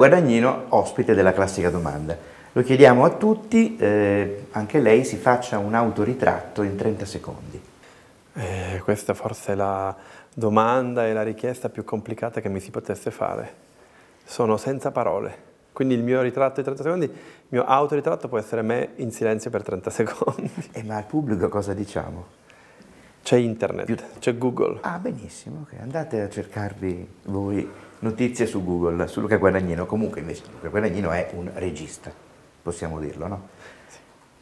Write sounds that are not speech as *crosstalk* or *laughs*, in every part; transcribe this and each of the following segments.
Guadagnino, ospite della classica domanda. Lo chiediamo a tutti, eh, anche lei si faccia un autoritratto in 30 secondi. Eh, questa forse è la domanda e la richiesta più complicata che mi si potesse fare. Sono senza parole. Quindi il mio ritratto di 30 secondi, il mio autoritratto può essere me in silenzio per 30 *laughs* secondi. E ma al pubblico cosa diciamo? C'è internet, c'è Google. Ah, benissimo, ok. andate a cercarvi voi notizie su Google, su Luca Guadagnino. Comunque invece Luca Guadagnino è un regista, possiamo dirlo, no?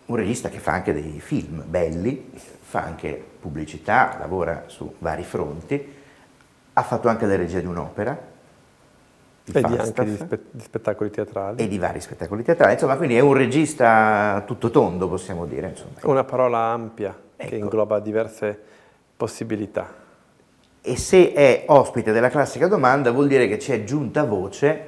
Un regista che fa anche dei film belli, fa anche pubblicità, lavora su vari fronti, ha fatto anche la regia di un'opera, di E di Falstaff, anche di, spe- di spettacoli teatrali. e di vari spettacoli teatrali, insomma, quindi è un regista tutto tondo, possiamo dire, insomma. Una parola ampia che Ecco. ingloba diverse possibilità. E se è ospite della classica domanda vuol dire che c'è giunta voce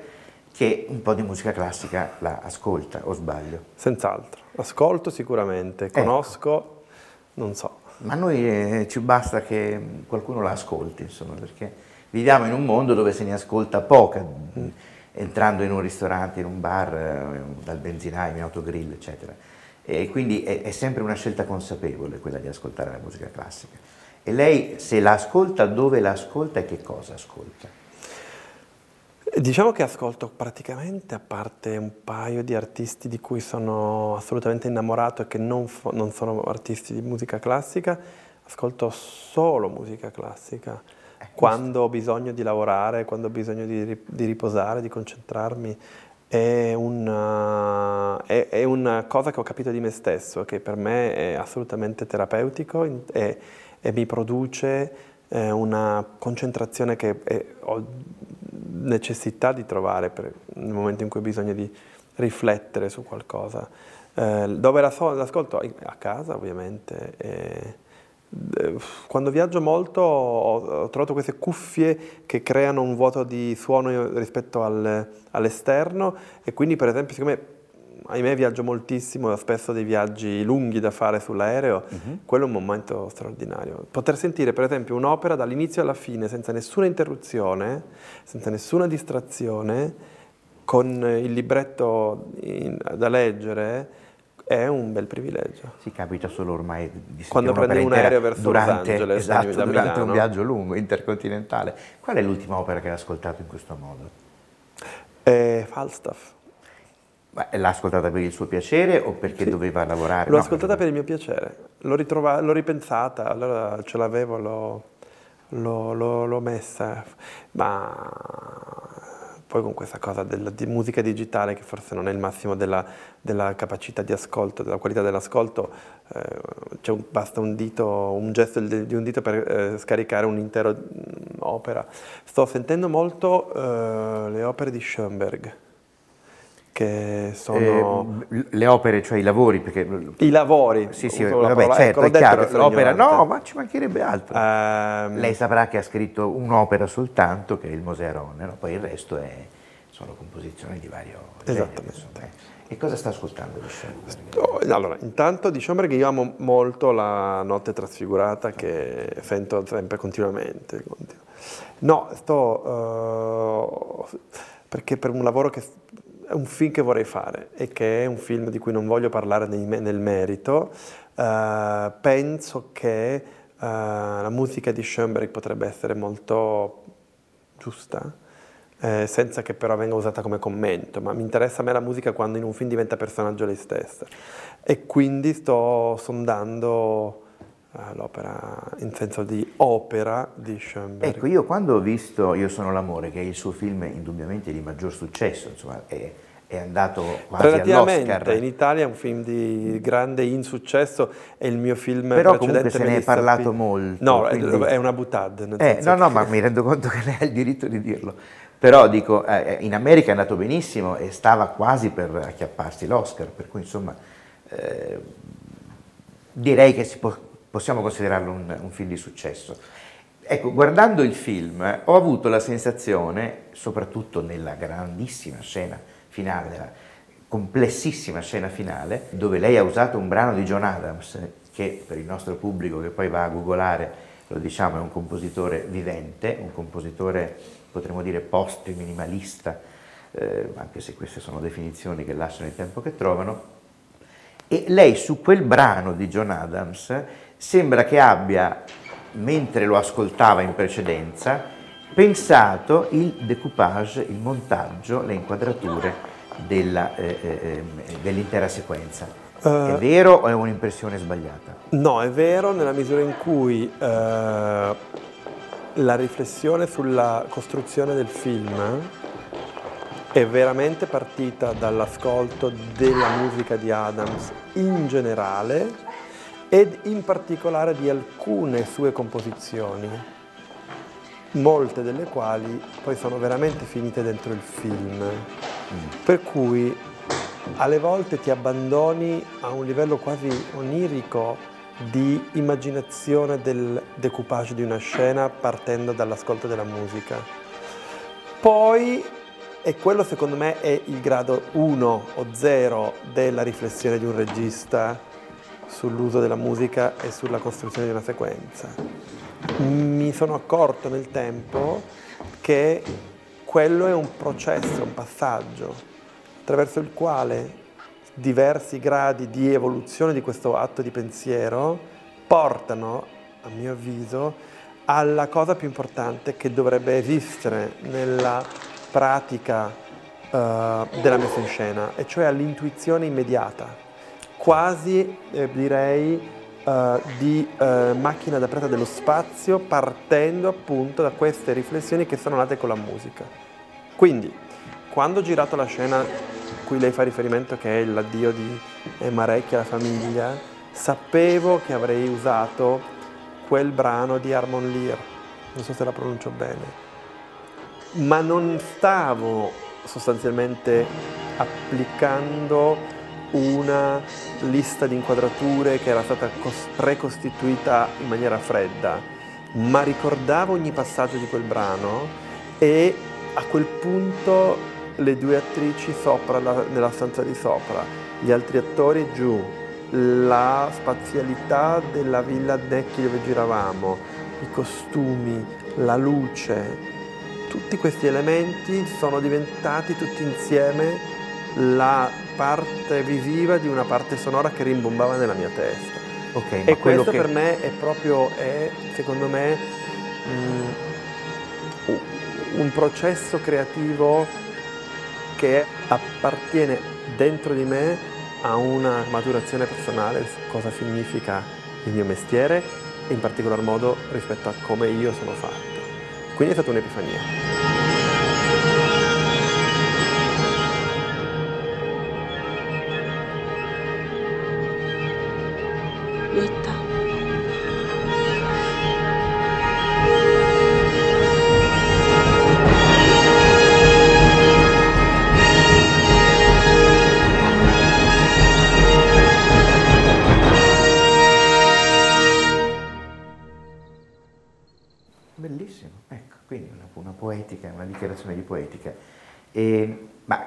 che un po' di musica classica la ascolta, o sbaglio? Senz'altro. Ascolto sicuramente, Ecco. conosco, non so. Ma a noi eh, ci basta che qualcuno la ascolti, insomma, perché viviamo in un mondo dove se ne ascolta poca, mh, entrando in un ristorante, in un bar, eh, dal benzinaio, in autogrill, eccetera. E quindi è, è sempre una scelta consapevole quella di ascoltare la musica classica. E lei se la ascolta, dove la ascolta e che cosa ascolta? Diciamo che ascolto praticamente, a parte un paio di artisti di cui sono assolutamente innamorato e che non, fo- non sono artisti di musica classica, ascolto solo musica classica. Quando ho bisogno di lavorare, quando ho bisogno di, di riposare, di concentrarmi, è una, è- è una cosa che ho capito di me stesso, che per me è assolutamente terapeutico in- e, mi produce eh, una concentrazione che è- ho necessità di trovare per- nel momento in cui ho bisogno di riflettere su qualcosa. Eh, dove la so- l'ascolto? A casa, ovviamente. e, eh, quando viaggio molto ho, ho trovato queste cuffie che creano un vuoto di suono rispetto al- all'esterno e quindi per esempio siccome ahimè viaggio moltissimo, ho spesso dei viaggi lunghi da fare sull'aereo, quello è un momento straordinario. Poter sentire per esempio un'opera dall'inizio alla fine senza nessuna interruzione, senza nessuna distrazione, con il libretto in- da leggere, è un bel privilegio. Si capita solo ormai di Quando prendi un aereo verso Los durante, Angeles, esatto, durante un Milano. viaggio lungo, intercontinentale. Qual è l'ultima opera che ha ascoltato in questo modo? È Falstaff. Ma l'ha ascoltata per il suo piacere o perché doveva lavorare? L'ho No, ascoltata per il mio piacere, l'ho, ritrova- l'ho ripensata, allora ce l'avevo, l'ho, l'ho- l'ho- messa, ma poi con questa cosa della di musica digitale che forse non è il massimo della, della capacità di ascolto, della qualità dell'ascolto, eh, un- basta un dito, un gesto di di un dito per eh, scaricare un'intera mm, opera. Sto sentendo molto eh, le opere di Schoenberg, che sono... Eh, le opere, cioè i lavori, perché... I lavori. Sì, sì, vabbè, parola- certo, ecco, è chiaro, l'opera... No, ma ci mancherebbe altro. Ehm, Lei saprà che ha scritto un'opera soltanto, che è il Moserone, no? poi il resto è- sono composizioni di vario genere. Esattamente. insomma, eh. E cosa sta ascoltando di Schoenberg? Allora, intanto di Schoenberg io amo molto la notte trasfigurata che sento sempre continuamente. continu- No, sto... eh, perché per un lavoro che... un film che vorrei fare e che è un film di cui non voglio parlare nei nel merito, eh, penso che eh, la musica di Schoenberg potrebbe essere molto giusta eh, senza che però venga usata come commento, ma mi interessa a me la musica quando in un film diventa personaggio lei stessa. E quindi sto sondando l'opera in senso di opera di Schoenberg. Ecco, io quando ho visto Io sono l'amore, che è il suo film indubbiamente di maggior successo, insomma, è, è andato quasi Relativamente, all'Oscar. in Italia è un film di grande insuccesso, è il mio film Però precedente. comunque se ne è parlato molto, No, è- quindi- è una butade. Eh, no, no, che- ma mi rendo conto che lei ha il diritto di dirlo. Però dico, eh, in America è andato benissimo e stava quasi per acchiapparsi l'Oscar, per cui insomma eh, direi che si può- possiamo considerarlo un, un film di successo. Ecco, guardando il film ho avuto la sensazione, soprattutto nella grandissima scena finale, nella complessissima scena finale, dove lei ha usato un brano di John Adams, che per il nostro pubblico che poi va a googolare, lo diciamo, è un compositore vivente, un compositore potremmo dire post-minimalista, eh, anche se queste sono definizioni che lasciano il tempo che trovano, e lei su quel brano di John Adams sembra che abbia, mentre lo ascoltava in precedenza, pensato il decoupage, il montaggio, le inquadrature della, eh, eh, dell'intera sequenza. È Eh. vero o è un'impressione sbagliata? No, è vero nella misura in cui eh, la riflessione sulla costruzione del film è veramente partita dall'ascolto della musica di Adams in generale ed in particolare di alcune sue composizioni, molte delle quali poi sono veramente finite dentro il film. Per cui alle volte ti abbandoni a un livello quasi onirico di immaginazione del decoupage di una scena partendo dall'ascolto della musica. Poi, e quello secondo me è il grado 1 o 0 della riflessione di un regista sull'uso della musica e sulla costruzione di una sequenza. Mi sono accorto nel tempo che quello è un processo, un passaggio attraverso il quale diversi gradi di evoluzione di questo atto di pensiero portano, a mio avviso, alla cosa più importante che dovrebbe esistere nella pratica eh, della messa in scena, e cioè all'intuizione immediata, quasi eh, direi eh, di eh, macchina da preda dello spazio partendo appunto da queste riflessioni che sono nate con la musica. Quindi, quando ho girato la scena a cui lei fa riferimento, che è l'addio di Marecchia alla famiglia, sapevo che avrei usato quel brano di Harmon Lear, non so se la pronuncio bene, ma non stavo sostanzialmente applicando una lista di inquadrature che era stata cos- precostituita in maniera fredda, ma ricordavo ogni passaggio di quel brano e a quel punto le due attrici sopra, la- nella stanza di sopra, gli altri attori giù, la spazialità della villa Necchi dove giravamo, i costumi, la luce, tutti questi elementi sono diventati tutti insieme la parte visiva di una parte sonora che rimbombava nella mia testa. Ok, ma E questo che... per me è proprio, è, secondo me, mm, u- un processo creativo che appartiene dentro di me a una maturazione personale su cosa significa il mio mestiere e in particolar modo rispetto a come io sono fatto. Quindi è stata un'epifania.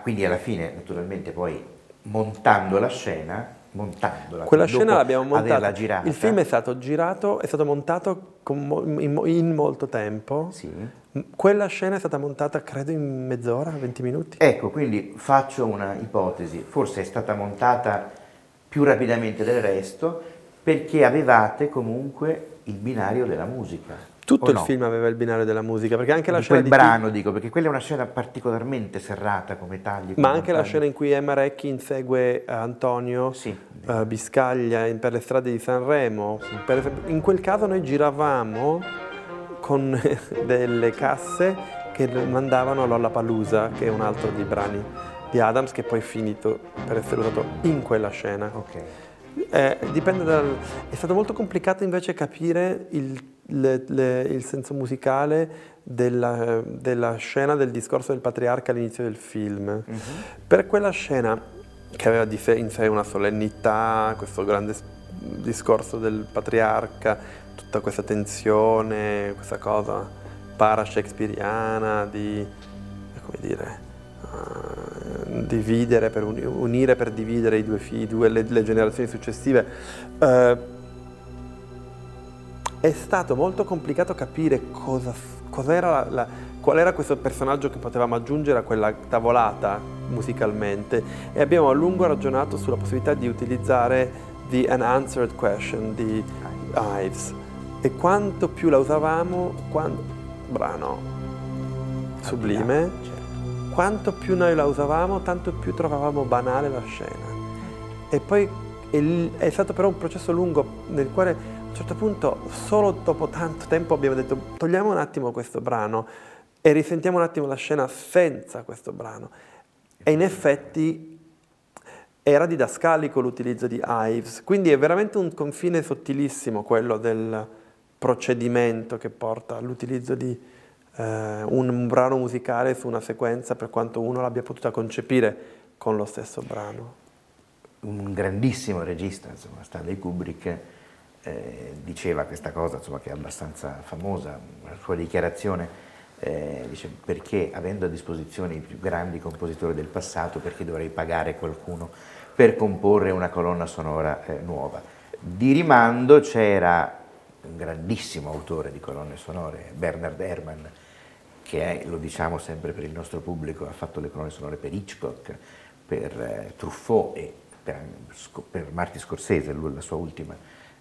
Quindi alla fine, naturalmente, poi montando la scena, montandola, Quella scena l'abbiamo montata. Il film è stato girato, è stato montato in, mo- in molto tempo. Sì. Quella scena è stata montata, credo, in mezz'ora, 20 minuti. Ecco, quindi faccio una ipotesi, forse è stata montata più rapidamente del resto perché avevate comunque il binario della musica. Tutto il no? film aveva il binario della musica, perché anche la Di scena quel di brano, dico, perché quella è una scena particolarmente serrata come tagli. Ma anche la montaggi. scena in cui Emma Recchi insegue eh, Antonio Sì. eh, Biscaglia in- per le strade di Sanremo. Per esempio, in quel caso noi giravamo con *laughs* delle casse che mandavano a Lollapalooza, che è un altro dei brani di Adams, che poi è finito per essere usato in quella scena. Ok. Eh, dipende dal... È stato molto complicato invece capire il, le- le- il senso musicale della, della scena del discorso del patriarca all'inizio del film. Mhm. Per quella scena, che aveva di sé- in sé una solennità, questo grande discorso del patriarca, tutta questa tensione, questa cosa para-shakespeariana di, come dire, dividere per uni- unire per dividere i due figli, due- le, le generazioni successive. Eh, è stato molto complicato capire cosa, cos'era la- la- qual era questo personaggio che potevamo aggiungere a quella tavolata musicalmente e abbiamo a lungo ragionato sulla possibilità di utilizzare The Unanswered Question di Ives e quanto più la usavamo, quan- brano sublime. Quanto più noi la usavamo, tanto più trovavamo banale la scena. E poi è, stato però un processo lungo nel quale a un certo punto, solo dopo tanto tempo, abbiamo detto togliamo un attimo questo brano e risentiamo un attimo la scena senza questo brano. E in effetti era didascalico l'utilizzo di Ives, quindi è veramente un confine sottilissimo quello del procedimento che porta all'utilizzo di eh, un brano musicale su una sequenza per quanto uno l'abbia potuta concepire con lo stesso brano. un grandissimo regista, insomma, Stanley Kubrick, eh, diceva questa cosa, insomma, che è abbastanza famosa, una sua dichiarazione, eh, dice perché avendo a disposizione i più grandi compositori del passato, perché dovrei pagare qualcuno per comporre una colonna sonora eh, nuova. Di rimando c'era un grandissimo autore di colonne sonore, Bernard Herrmann, che è, lo diciamo sempre per il nostro pubblico, ha fatto le colonne sonore per Hitchcock, per eh, Truffaut e per, per Marty Scorsese, la sua ultima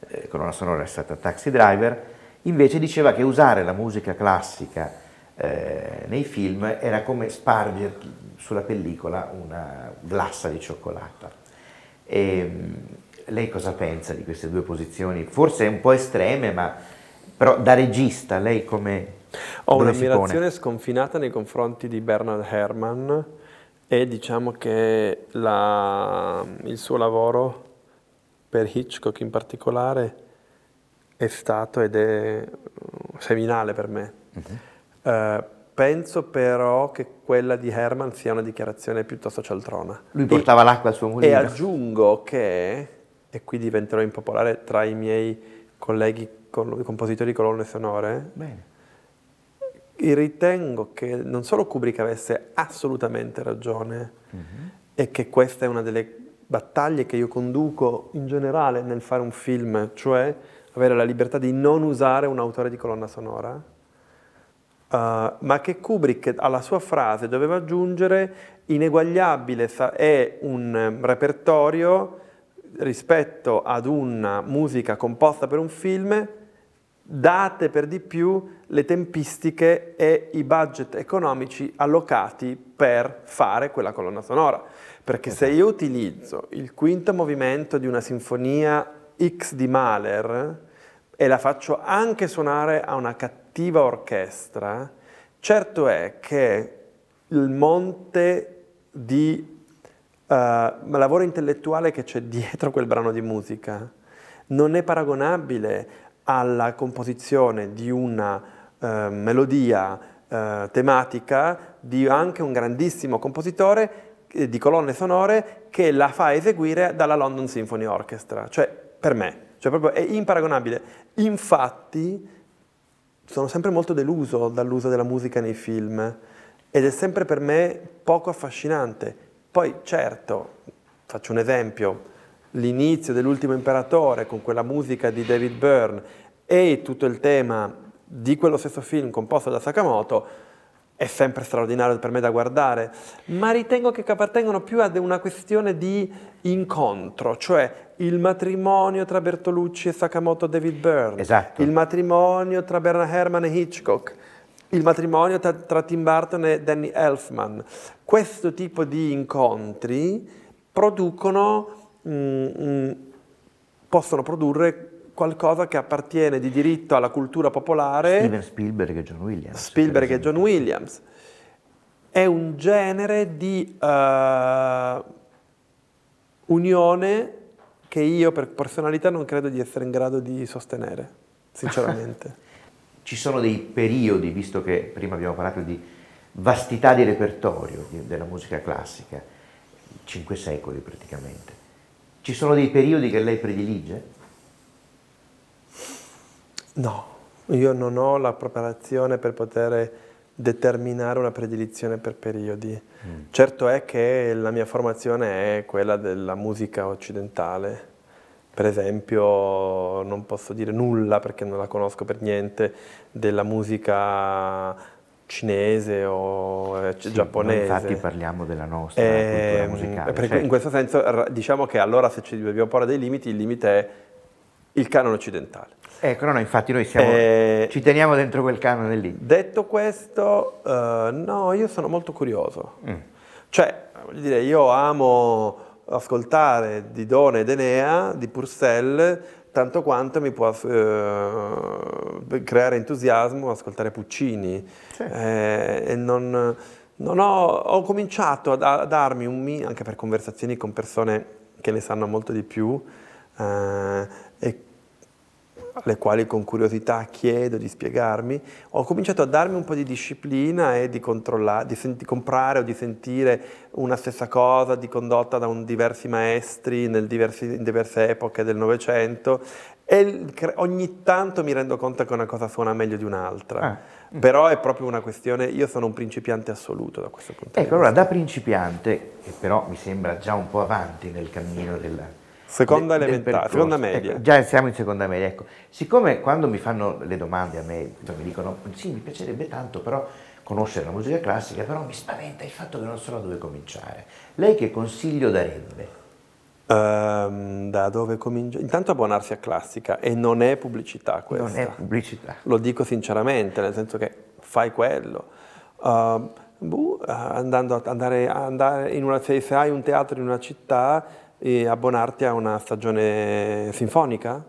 eh, colonna sonora è stata Taxi Driver, invece diceva che usare la musica classica eh, nei film era come spargere sulla pellicola una glassa di cioccolata. E, mh, lei cosa pensa di queste due posizioni? Forse un po' estreme, ma però da regista lei come... Ho un'ammirazione sconfinata nei confronti di Bernard Herrmann e diciamo che la- il suo lavoro per Hitchcock in particolare è stato ed è uh, seminale per me. Eh, penso però che quella di Herrmann sia una dichiarazione piuttosto cialtrona. Lui portava l'acqua al suo E mulino. aggiungo che, e qui diventerò impopolare tra i miei colleghi col- compositori di colonne sonore, Bene. ritengo che non solo Kubrick avesse assolutamente ragione e che questa è una delle battaglie che io conduco in generale nel fare un film, cioè avere la libertà di non usare un autore di colonna sonora, uh, ma che Kubrick alla sua frase doveva aggiungere ineguagliabile sa- è un repertorio rispetto ad una musica composta per un film date per di più le tempistiche e i budget economici allocati per fare quella colonna sonora. Perché se io utilizzo il quinto movimento di una sinfonia X di Mahler e la faccio anche suonare a una cattiva orchestra, certo è che il monte di eh, lavoro intellettuale che c'è dietro quel brano di musica non è paragonabile alla composizione di una eh, melodia eh, tematica di anche un grandissimo compositore di colonne sonore che la fa eseguire dalla London Symphony Orchestra. Cioè, per me, cioè proprio è imparagonabile. Infatti, sono sempre molto deluso dall'uso della musica nei film ed è sempre per me poco affascinante. Poi, certo, faccio un esempio, l'inizio dell'ultimo imperatore con quella musica di David Byrne e tutto il tema di quello stesso film composto da Sakamoto è sempre straordinario per me da guardare, ma ritengo che appartengono più ad una questione di incontro, cioè il matrimonio tra Bertolucci e Sakamoto David Byrne, esatto. il matrimonio tra Bernard Herrmann e Hitchcock, il matrimonio tra, tra Tim Burton e Danny Elfman. Questo tipo di incontri producono, mm, mm, possono produrre qualcosa che appartiene di diritto alla cultura popolare. Steven Spielberg e John Williams. Spielberg e John Williams. È un genere di uh, unione che io per personalità non credo di essere in grado di sostenere, sinceramente. *laughs* Ci sono dei periodi, visto che prima abbiamo parlato di vastità di repertorio della musica classica, cinque secoli praticamente. Ci sono dei periodi che lei predilige? No, io non ho la preparazione per poter determinare una predilizione per periodi. Mm. Certo è che la mia formazione è quella della musica occidentale. Per esempio, non posso dire nulla perché non la conosco per niente della musica cinese o eh, sì, giapponese. Infatti parliamo della nostra eh, cultura musicale. Certo. In questo senso diciamo che allora se ci dobbiamo porre dei limiti, il limite è il canone occidentale. Ecco, no, no, infatti noi siamo, eh, ci teniamo dentro quel canone lì. Detto questo, uh, no, io sono molto curioso. Mm. Cioè, voglio dire, io amo ascoltare Didone ed Enea di Purcell tanto quanto mi può uh, creare entusiasmo ascoltare Puccini. Certo. Eh, e non, non ho, ho, cominciato a, darmi un anche per conversazioni con persone che ne sanno molto di più, eh, e alle quali con curiosità chiedo di spiegarmi, ho cominciato a darmi un po' di disciplina e di controllare, di, senti, comprare o di sentire una stessa cosa di condotta da un, diversi maestri diversi, in diverse epoche del Novecento e ogni tanto mi rendo conto che una cosa suona meglio di un'altra. Ah. Però è proprio una questione, io sono un principiante assoluto da questo punto ecco, di vista. Ecco, allora da principiante, che però mi sembra già un po' avanti nel cammino della, Seconda de, elementare, seconda media. Ecco, già siamo in seconda media, ecco. Siccome quando mi fanno le domande a me, mi dicono sì, mi piacerebbe tanto però conoscere la musica classica, però mi spaventa il fatto che non so da dove cominciare. Lei che consiglio darebbe? Um, da dove cominciare? Intanto abbonarsi a classica e non è pubblicità questa. Non è pubblicità. Lo dico sinceramente, nel senso che fai quello. Uh, buh, andando a, andare, andare in una, se hai un teatro in una città, e abbonarti a una stagione sinfonica?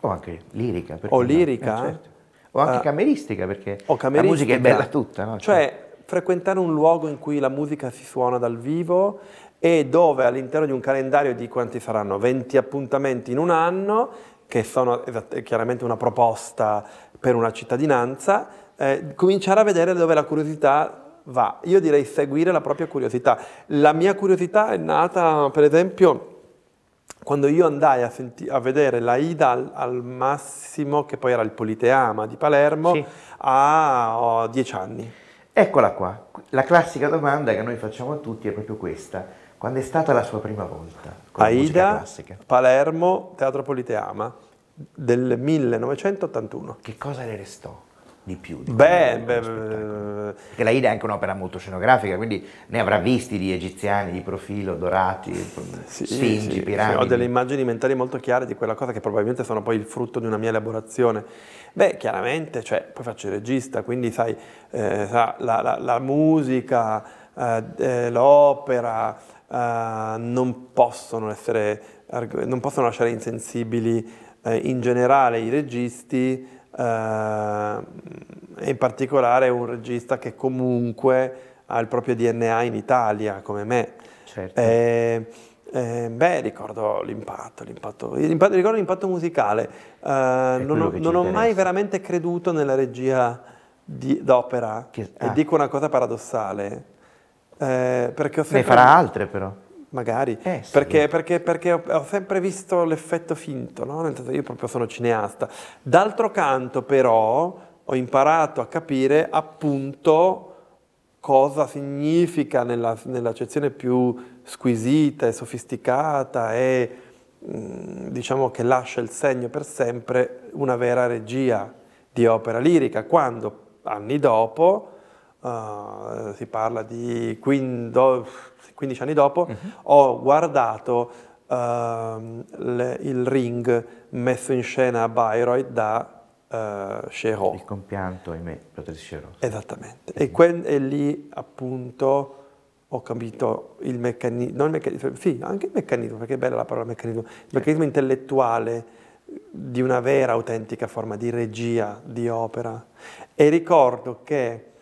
O anche lirica. O lirica? No? Eh, certo. O anche uh, cameristica, perché cameristica, la musica è bella tutta. No? Cioè, frequentare un luogo in cui la musica si suona dal vivo e dove all'interno di un calendario di quanti saranno 20 appuntamenti in un anno, che sono chiaramente una proposta per una cittadinanza, eh, cominciare a vedere dove la curiosità va. Io direi seguire la propria curiosità. La mia curiosità è nata, per esempio, quando io andai a, senti- a vedere la Ida al, al, Massimo, che poi era il Politeama di Palermo, sì. a oh, dieci anni. Eccola qua. La classica domanda che noi facciamo a tutti è proprio questa. Quando è stata la sua prima volta con Aida, la classica? Palermo, Teatro Politeama, del 1981. Che cosa le restò? Di più. Di beh, beh, perché la Ida è anche un'opera molto scenografica, quindi ne avrà visti di egiziani di profilo, dorati, sì, sfingi, sì, piramidi. Sì, ho delle immagini mentali molto chiare di quella cosa che probabilmente sono poi il frutto di una mia elaborazione. Beh, chiaramente, cioè, poi faccio il regista, quindi sai, eh, la, la, la, musica, eh, eh, l'opera eh, non possono essere, non possono lasciare insensibili eh, in generale i registi eh, in particolare un regista che comunque ha il proprio DNA in Italia, come me. Certo. Eh, eh, beh, ricordo l'impatto, l'impatto, l'impatto ricordo l'impatto musicale. Eh, non, ho, non ho, mai veramente creduto nella regia di, d'opera. Che, ah. E dico una cosa paradossale. Eh, perché ho sempre... Ne farà altre però magari, eh, sì. perché, perché, perché, ho sempre visto l'effetto finto, no? nel senso io proprio sono cineasta. D'altro canto però ho imparato a capire appunto cosa significa nella, nell'accezione più squisita e sofisticata e mm, diciamo che lascia il segno per sempre una vera regia di opera lirica, quando anni dopo uh, si parla di 15, 15 anni dopo, uh-huh. ho guardato uh, le, il ring messo in scena a Bayreuth da uh, Chéreau. Il compianto, ahimè, Patrice Chéreau. Esattamente. E, que- e lì appunto ho capito il meccanismo, meccanismo, sì, anche il meccanismo, perché è bella la parola meccanismo, il meccanismo intellettuale di una vera, autentica forma di regia, di opera. E ricordo che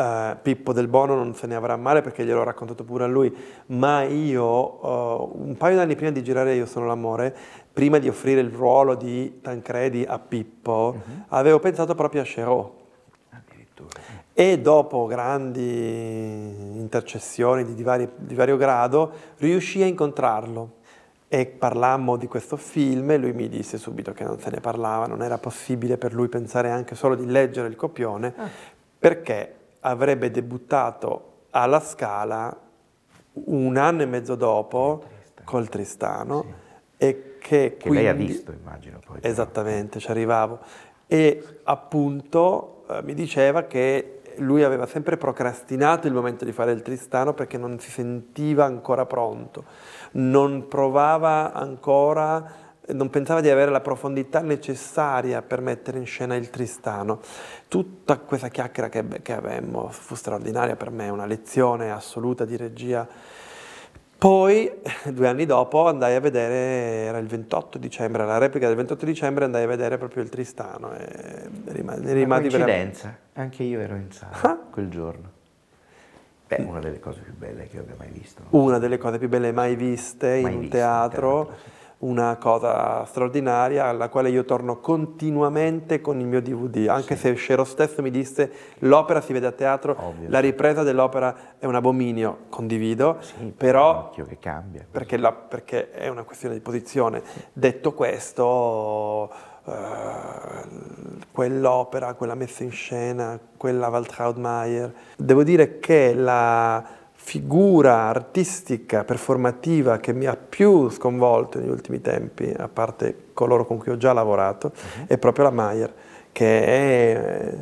uh, Pippo del Bono non se ne avrà male perché gliel'ho raccontato pure a lui, ma io, uh, un paio d'anni prima di girare Io sono l'amore, prima di offrire il ruolo di Tancredi a Pippo, uh-huh. avevo pensato proprio a Cherot. E dopo grandi intercessioni di, di, vari, di vario grado, riuscii a incontrarlo e parlammo di questo film e lui mi disse subito che non se ne parlava, non era possibile per lui pensare anche solo di leggere il copione, ah. perché avrebbe debuttato alla Scala un anno e mezzo dopo Tristano. col Tristano sì. e che, che quindi, lei ha visto immagino poi. Esattamente, ci arrivavo. E appunto eh, mi diceva che lui aveva sempre procrastinato il momento di fare il Tristano perché non si sentiva ancora pronto, non provava ancora, non pensava di avere la profondità necessaria per mettere in scena il Tristano. Tutta questa chiacchiera che, che avemmo fu straordinaria per me, una lezione assoluta di regia poi, *laughs* due anni dopo, andai a vedere, era il 28 dicembre, la replica del 28 dicembre, andai a vedere proprio il Tristano e rimasi, rimasi coincidenza, veramente... anche io ero in sala ah. quel giorno. Beh, una delle cose più belle che abbia mai visto. Una delle cose più belle mai viste mai in un teatro. teatro sì una cosa straordinaria alla quale io torno continuamente con il mio DVD, anche sì. se Scero stesso mi disse l'opera si vede a teatro, Ovvio. la ripresa dell'opera è un abominio, condivido, sì, però che cambia, perché, la, perché, è una questione di posizione. Detto questo, uh, quell'opera, quella messa in scena, quella Waltraud Mayer, devo dire che la figura artistica, performativa che mi ha più sconvolto negli ultimi tempi, a parte coloro con cui ho già lavorato, uh-huh. è proprio la Mayer, che è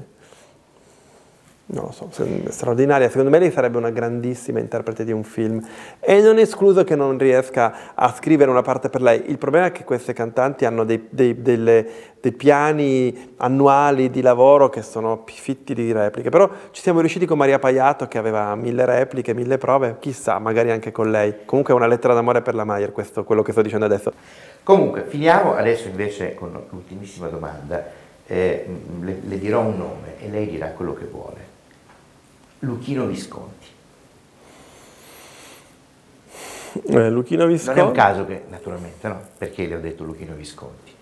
non lo so, straordinaria. Secondo me lei sarebbe una grandissima interprete di un film e non è escluso che non riesca a scrivere una parte per lei. Il problema è che queste cantanti hanno dei, dei, delle, dei piani annuali di lavoro che sono fitti di repliche, però ci siamo riusciti con Maria Paiato che aveva mille repliche, mille prove, chissà, magari anche con lei. Comunque è una lettera d'amore per la Maier, questo quello che sto dicendo adesso. Comunque, finiamo adesso invece con l'ultimissima domanda. Eh, le, le dirò un nome e lei dirà quello che vuole. Luchino Visconti. Eh, Luchino Visconti. Non è un caso che, naturalmente, no? Perché le ho detto Luchino Visconti?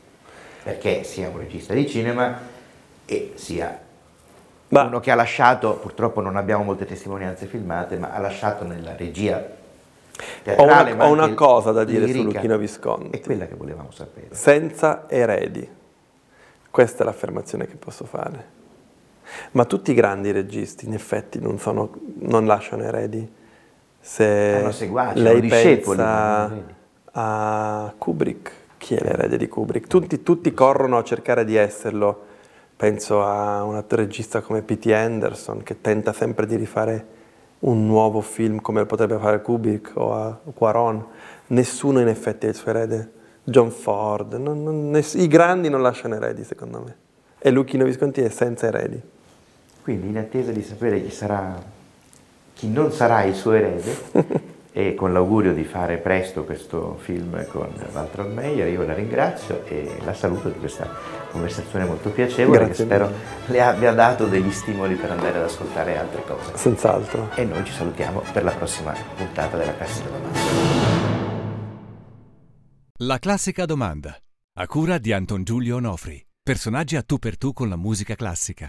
Perché sia un regista di cinema e sia ma... uno che ha lasciato, purtroppo non abbiamo molte testimonianze filmate, ma ha lasciato nella regia. Ho una, ho una cosa da dire su Luchino Visconti. È quella che volevamo sapere. Senza eredi. Questa è l'affermazione che posso fare. Ma tutti i grandi registi in effetti non, sono, non lasciano eredi. Se seguaci, lei pensa a Kubrick, chi è l'erede di Kubrick? Tutti, tutti corrono a cercare di esserlo. Penso a un regista come P.T. Anderson che tenta sempre di rifare un nuovo film come potrebbe fare Kubrick o a Quaron. Nessuno in effetti è il suo erede. John Ford, non, non, ness- i grandi non lasciano eredi secondo me. E Lucchino Visconti è senza eredi. Quindi in attesa di sapere chi, sarà, chi non sarà il suo erede *laughs* e con l'augurio di fare presto questo film con Walter Meyer, io la ringrazio e la saluto di questa conversazione molto piacevole Grazie che spero le abbia dato degli stimoli per andare ad ascoltare altre cose. Senz'altro. E noi ci salutiamo per la prossima puntata della Classica Domanda. La Classica Domanda, a cura di Anton Giulio Onofri. Personaggi a tu per tu con la musica classica.